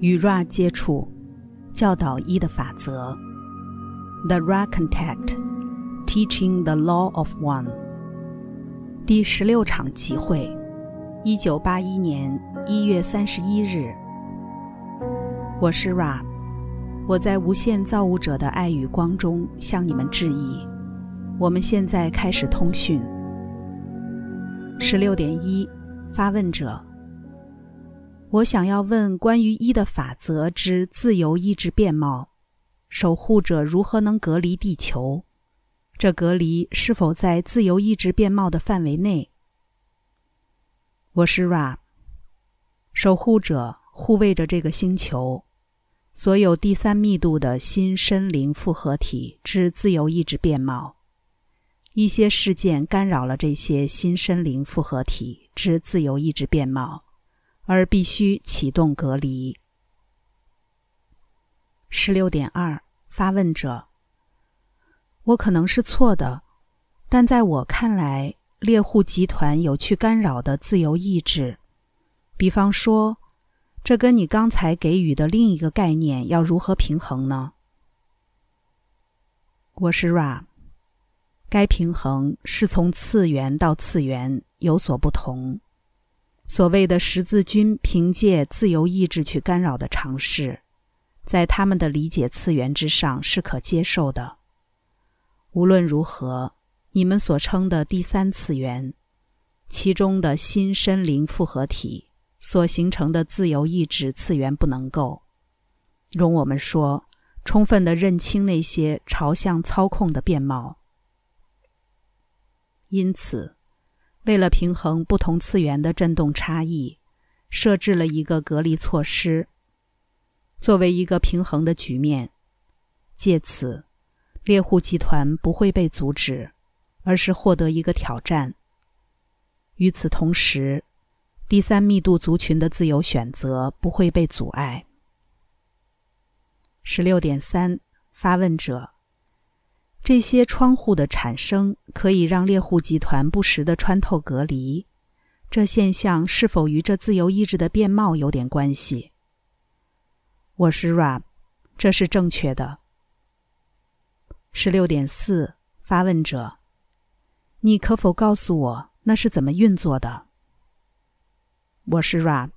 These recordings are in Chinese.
与 Ra 接触，教导一的法则。The Ra Contact, Teaching the Law of One。第十六场集会，一九八一年一月三十一日。我是 Ra，我在无限造物者的爱与光中向你们致意。我们现在开始通讯。十六点一，发问者。我想要问关于一的法则之自由意志变貌，守护者如何能隔离地球？这隔离是否在自由意志变貌的范围内？我是 Ra，守护者护卫着这个星球，所有第三密度的新身灵复合体之自由意志变貌。一些事件干扰了这些新生灵复合体之自由意志变貌。而必须启动隔离。十六点二，发问者：我可能是错的，但在我看来，猎户集团有去干扰的自由意志。比方说，这跟你刚才给予的另一个概念要如何平衡呢？我是 Ra，该平衡是从次元到次元有所不同。所谓的十字军凭借自由意志去干扰的尝试，在他们的理解次元之上是可接受的。无论如何，你们所称的第三次元，其中的新身灵复合体所形成的自由意志次元不能够容我们说，充分的认清那些朝向操控的变貌。因此。为了平衡不同次元的振动差异，设置了一个隔离措施，作为一个平衡的局面。借此，猎户集团不会被阻止，而是获得一个挑战。与此同时，第三密度族群的自由选择不会被阻碍。十六点三，发问者。这些窗户的产生可以让猎户集团不时的穿透隔离，这现象是否与这自由意志的变貌有点关系？我是 Rab，这是正确的。十六点四，发问者，你可否告诉我那是怎么运作的？我是 Rab，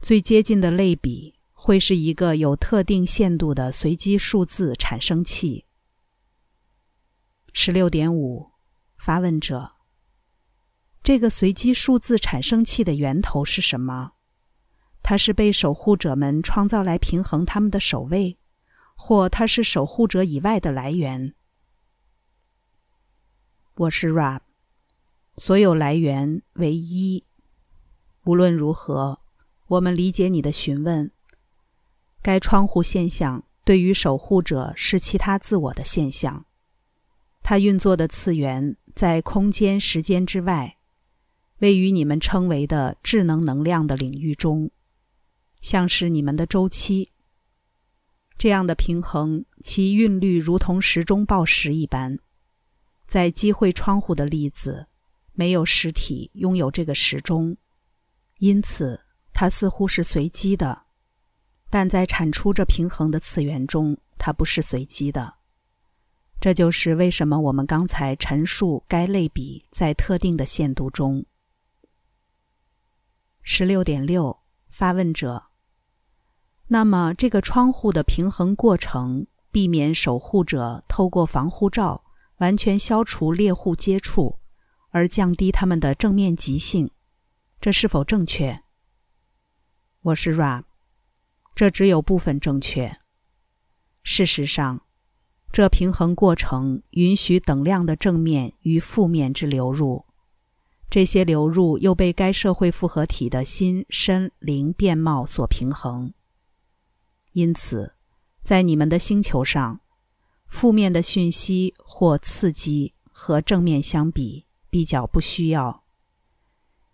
最接近的类比会是一个有特定限度的随机数字产生器。十六点五，发问者。这个随机数字产生器的源头是什么？它是被守护者们创造来平衡他们的守卫，或它是守护者以外的来源？我是 Rab，所有来源为一。无论如何，我们理解你的询问。该窗户现象对于守护者是其他自我的现象。它运作的次元在空间、时间之外，位于你们称为的智能能量的领域中，像是你们的周期。这样的平衡，其韵律如同时钟报时一般。在机会窗户的例子，没有实体拥有这个时钟，因此它似乎是随机的；但在产出这平衡的次元中，它不是随机的。这就是为什么我们刚才陈述该类比在特定的限度中。十六点六，发问者。那么，这个窗户的平衡过程，避免守护者透过防护罩完全消除猎户接触，而降低他们的正面极性，这是否正确？我是 Ra，这只有部分正确。事实上。这平衡过程允许等量的正面与负面之流入，这些流入又被该社会复合体的心身灵变貌所平衡。因此，在你们的星球上，负面的讯息或刺激和正面相比比较不需要。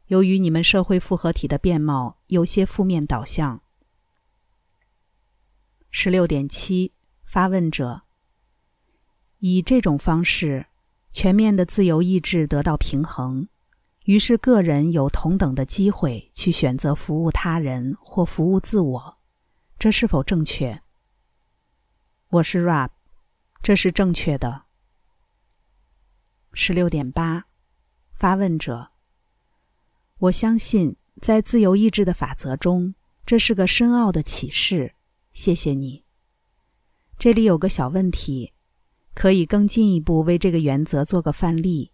由于你们社会复合体的变貌有些负面导向。十六点七，发问者。以这种方式，全面的自由意志得到平衡，于是个人有同等的机会去选择服务他人或服务自我，这是否正确？我是 Rab，这是正确的。十六点八，发问者。我相信，在自由意志的法则中，这是个深奥的启示。谢谢你。这里有个小问题，可以更进一步为这个原则做个范例。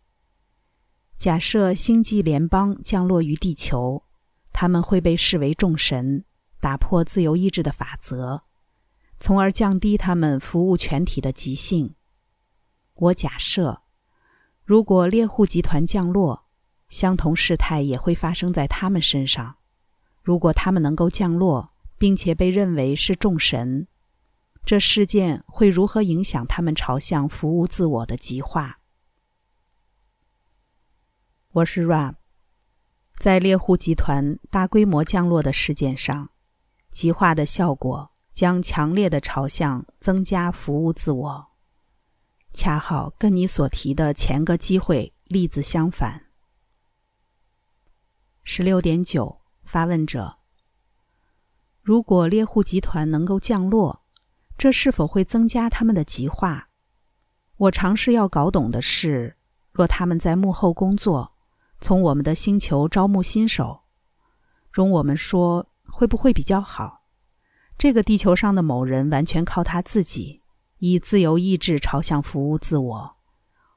假设星际联邦降落于地球，他们会被视为众神，打破自由意志的法则，从而降低他们服务全体的极性。我假设。如果猎户集团降落，相同事态也会发生在他们身上。如果他们能够降落，并且被认为是众神，这事件会如何影响他们朝向服务自我的极化？我是 Ram，在猎户集团大规模降落的事件上，极化的效果将强烈的朝向增加服务自我。恰好跟你所提的前个机会例子相反。十六点九，发问者：如果猎户集团能够降落，这是否会增加他们的极化？我尝试要搞懂的是，若他们在幕后工作，从我们的星球招募新手，容我们说，会不会比较好？这个地球上的某人完全靠他自己。以自由意志朝向服务自我，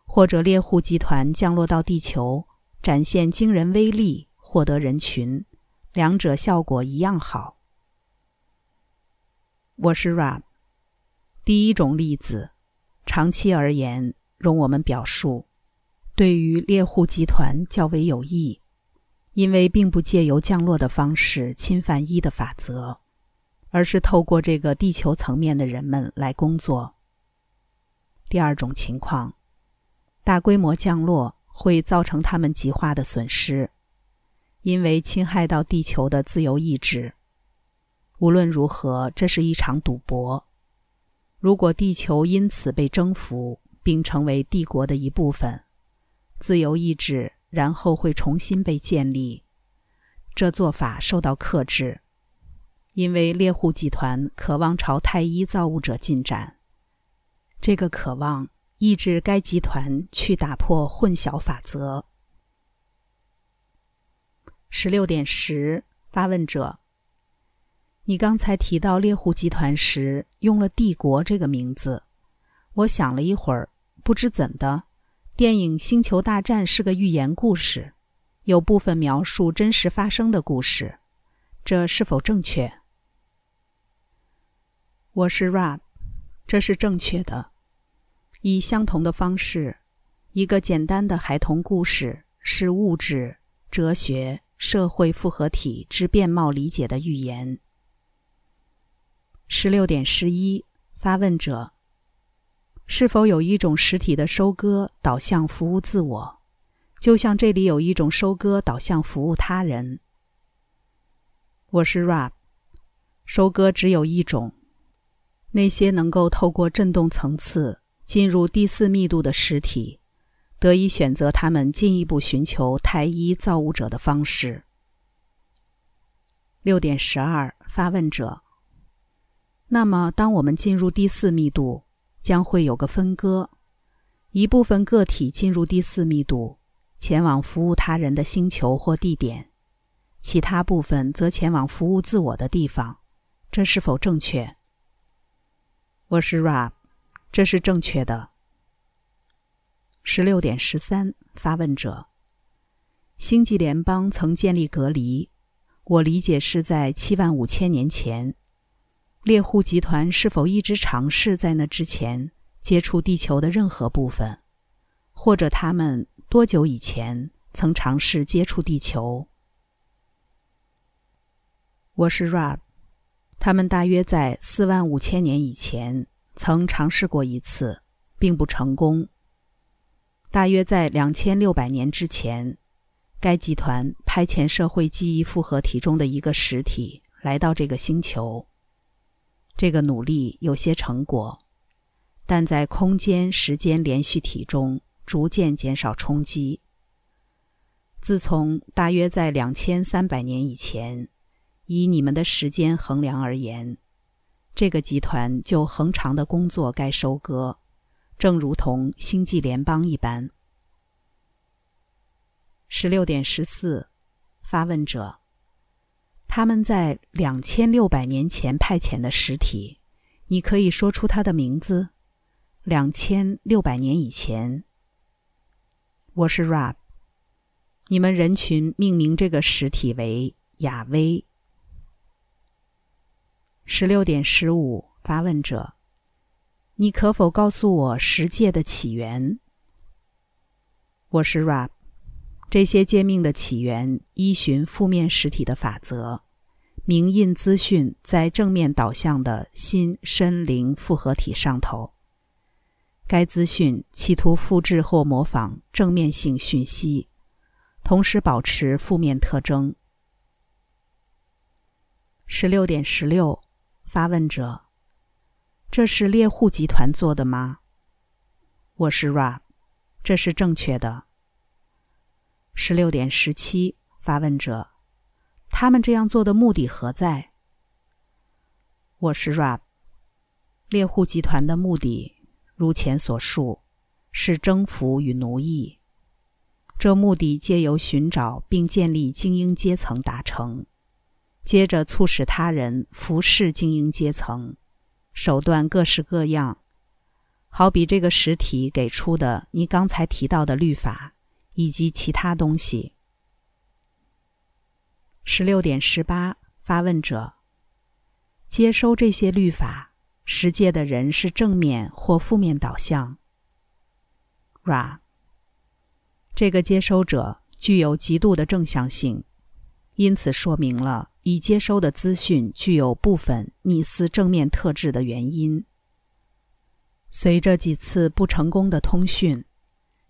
或者猎户集团降落到地球，展现惊人威力，获得人群，两者效果一样好。我是 Rap。第一种例子，长期而言，容我们表述，对于猎户集团较为有益，因为并不借由降落的方式侵犯一的法则。而是透过这个地球层面的人们来工作。第二种情况，大规模降落会造成他们极化的损失，因为侵害到地球的自由意志。无论如何，这是一场赌博。如果地球因此被征服并成为帝国的一部分，自由意志然后会重新被建立。这做法受到克制。因为猎户集团渴望朝太一造物者进展，这个渴望抑制该集团去打破混淆法则。十六点十，发问者：你刚才提到猎户集团时用了“帝国”这个名字，我想了一会儿，不知怎的，电影《星球大战》是个寓言故事，有部分描述真实发生的故事，这是否正确？我是 Rab，这是正确的。以相同的方式，一个简单的孩童故事是物质、哲学、社会复合体之变貌理解的寓言。十六点十一，发问者：是否有一种实体的收割导向服务自我，就像这里有一种收割导向服务他人？我是 Rap，收割只有一种。那些能够透过振动层次进入第四密度的实体，得以选择他们进一步寻求太一造物者的方式。六点十二，发问者。那么，当我们进入第四密度，将会有个分割：一部分个体进入第四密度，前往服务他人的星球或地点；其他部分则前往服务自我的地方。这是否正确？我是 Rab，这是正确的。十六点十三，发问者：星际联邦曾建立隔离，我理解是在七万五千年前。猎户集团是否一直尝试在那之前接触地球的任何部分，或者他们多久以前曾尝试接触地球？我是 Rab。他们大约在四万五千年以前曾尝试过一次，并不成功。大约在两千六百年之前，该集团派遣社会记忆复合体中的一个实体来到这个星球。这个努力有些成果，但在空间时间连续体中逐渐减少冲击。自从大约在两千三百年以前。以你们的时间衡量而言，这个集团就恒长的工作该收割，正如同星际联邦一般。十六点十四，发问者：他们在两千六百年前派遣的实体，你可以说出他的名字？两千六百年以前，我是 Rab。你们人群命名这个实体为亚威。十六点十五，发问者：你可否告诉我十界的起源？我是 Rab。这些诫命的起源依循负面实体的法则，明印资讯在正面导向的心身灵复合体上头。该资讯企图复制或模仿正面性讯息，同时保持负面特征。十六点十六，发问者：这是猎户集团做的吗？我是 Ra，这是正确的。十六点十七，发问者：他们这样做的目的何在？我是 Rap 猎户集团的目的。如前所述，是征服与奴役。这目的借由寻找并建立精英阶层达成，接着促使他人服侍精英阶层，手段各式各样，好比这个实体给出的你刚才提到的律法以及其他东西。十六点十八，发问者：接收这些律法。十界的人是正面或负面导向。Ra，这个接收者具有极度的正向性，因此说明了已接收的资讯具有部分逆思正面特质的原因。随着几次不成功的通讯，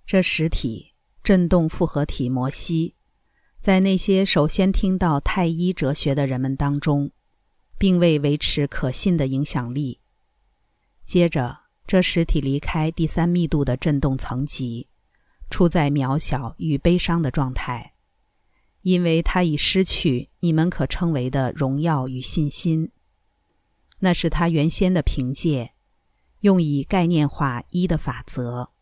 这实体振动复合体摩西，在那些首先听到太一哲学的人们当中，并未维持可信的影响力。接着，这实体离开第三密度的振动层级，处在渺小与悲伤的状态，因为它已失去你们可称为的荣耀与信心。那是他原先的凭借，用以概念化一的法则，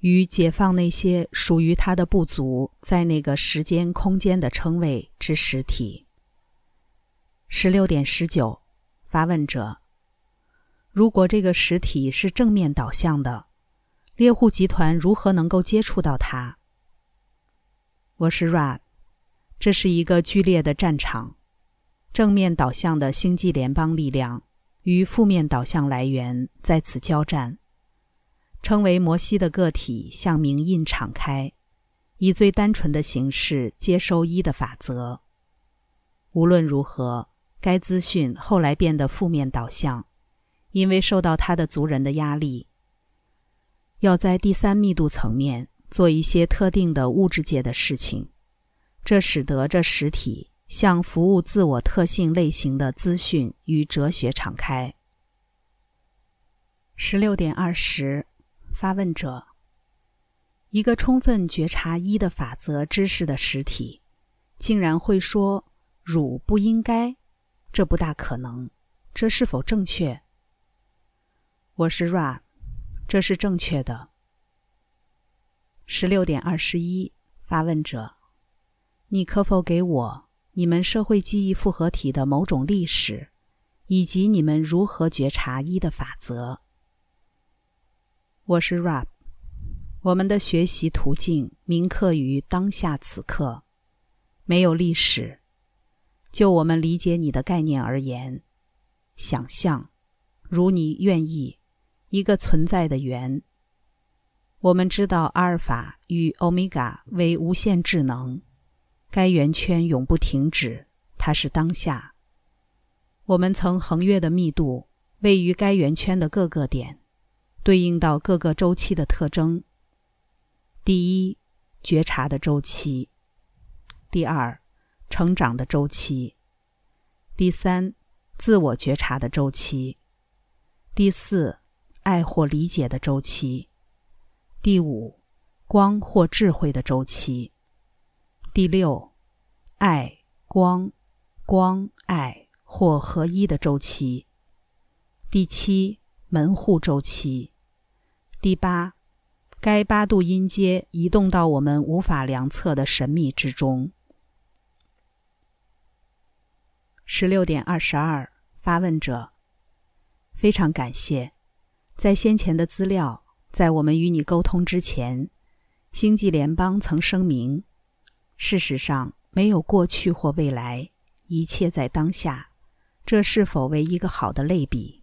与解放那些属于他的不足在那个时间空间的称谓之实体。十六点十九，发问者。如果这个实体是正面导向的，猎户集团如何能够接触到它？我是 Ra，这是一个剧烈的战场。正面导向的星际联邦力量与负面导向来源在此交战。称为摩西的个体向明印敞开，以最单纯的形式接收一的法则。无论如何，该资讯后来变得负面导向。因为受到他的族人的压力，要在第三密度层面做一些特定的物质界的事情，这使得这实体向服务自我特性类型的资讯与哲学敞开。十六点二十，发问者：一个充分觉察一的法则知识的实体，竟然会说“汝不应该”，这不大可能，这是否正确？我是 Ra，这是正确的。十六点二十一，发问者，你可否给我你们社会记忆复合体的某种历史，以及你们如何觉察一的法则？我是 rap 我们的学习途径铭刻于当下此刻，没有历史。就我们理解你的概念而言，想象，如你愿意。一个存在的圆。我们知道阿尔法与欧米伽为无限智能，该圆圈永不停止，它是当下。我们曾横越的密度位于该圆圈的各个点，对应到各个周期的特征。第一，觉察的周期；第二，成长的周期；第三，自我觉察的周期；第四。爱或理解的周期，第五，光或智慧的周期，第六，爱光光爱或合一的周期，第七，门户周期。第八，该八度音阶移动到我们无法量测的神秘之中。十六点二十二，发问者。非常感谢，在先前的资料，在我们与你沟通之前，星际联邦曾声明：事实上没有过去或未来，一切在当下。这是否为一个好的类比？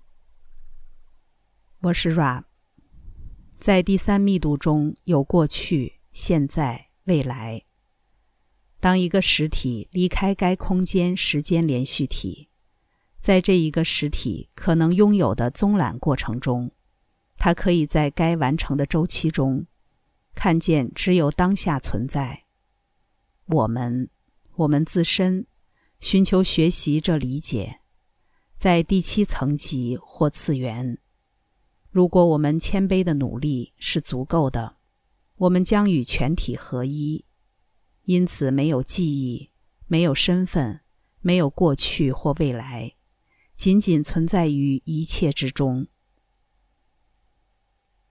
我是 Ra 在第三密度中有过去、现在、未来。当一个实体离开该空间时间连续体，在这一个实体可能拥有的综览过程中，它可以在该完成的周期中看见只有当下存在。我们，我们自身，寻求学习这理解，在第七层级或次元。如果我们谦卑的努力是足够的，我们将与全体合一。因此，没有记忆，没有身份，没有过去或未来，仅仅存在于一切之中。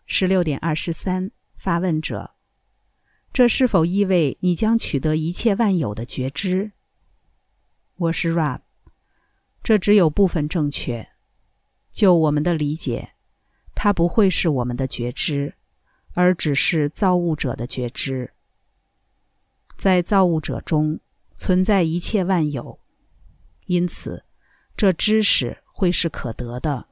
十六点二十三，发问者：这是否意味你将取得一切万有的觉知？我是 Rab，这只有部分正确。就我们的理解，它不会是我们的觉知，而只是造物者的觉知。在造物者中存在一切万有，因此，这知识会是可得的。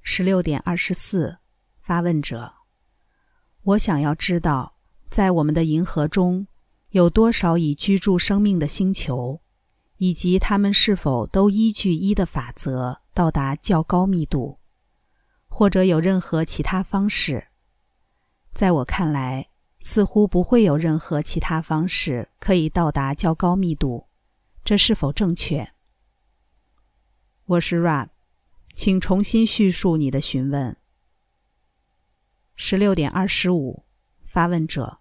十六点二十四，发问者：我想要知道，在我们的银河中有多少已居住生命的星球，以及它们是否都依据一的法则到达较高密度，或者有任何其他方式？在我看来。似乎不会有任何其他方式可以到达较高密度，这是否正确？我是 Rab，请重新叙述你的询问。十六点二十五，发问者：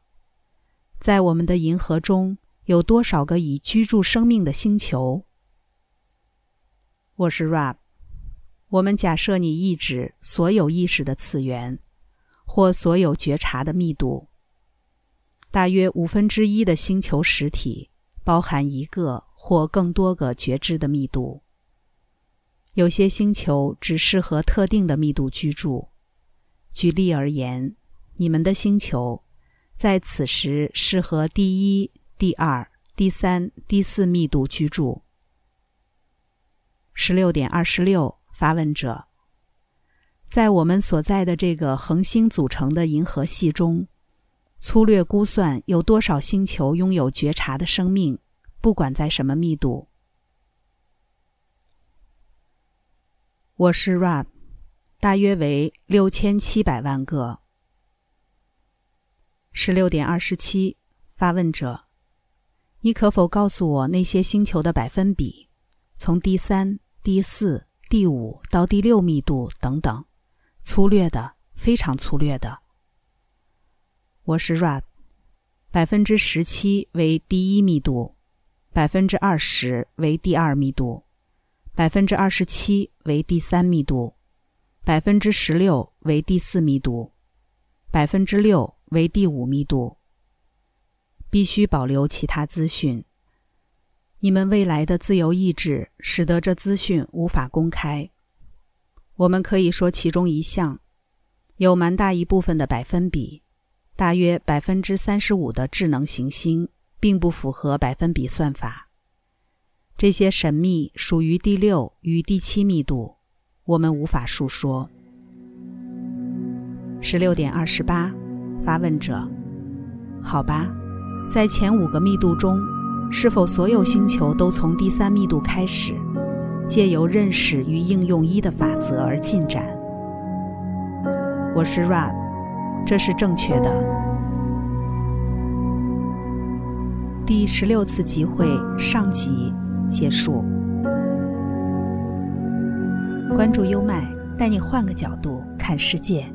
在我们的银河中有多少个已居住生命的星球？我是 Rab，我们假设你意指所有意识的次元，或所有觉察的密度。大约五分之一的星球实体包含一个或更多个觉知的密度。有些星球只适合特定的密度居住。举例而言，你们的星球在此时适合第一、第二、第三、第四密度居住。十六点二十六，发问者：在我们所在的这个恒星组成的银河系中。粗略估算，有多少星球拥有觉察的生命，不管在什么密度？我是 Rab，大约为六千七百万个。十六点二十七，发问者：你可否告诉我那些星球的百分比，从第三、第四、第五到第六密度等等？粗略的，非常粗略的。我是 Ra，百分之十七为第一密度，百分之二十为第二密度，百分之二十七为第三密度，百分之十六为第四密度，百分之六为第五密度。必须保留其他资讯。你们未来的自由意志使得这资讯无法公开。我们可以说其中一项，有蛮大一部分的百分比。大约百分之三十五的智能行星并不符合百分比算法。这些神秘属于第六与第七密度，我们无法述说。十六点二十八，发问者：好吧，在前五个密度中，是否所有星球都从第三密度开始，借由认识与应用一的法则而进展？我是 Rab。这是正确的。第十六次集会上集结束。关注优麦，带你换个角度看世界。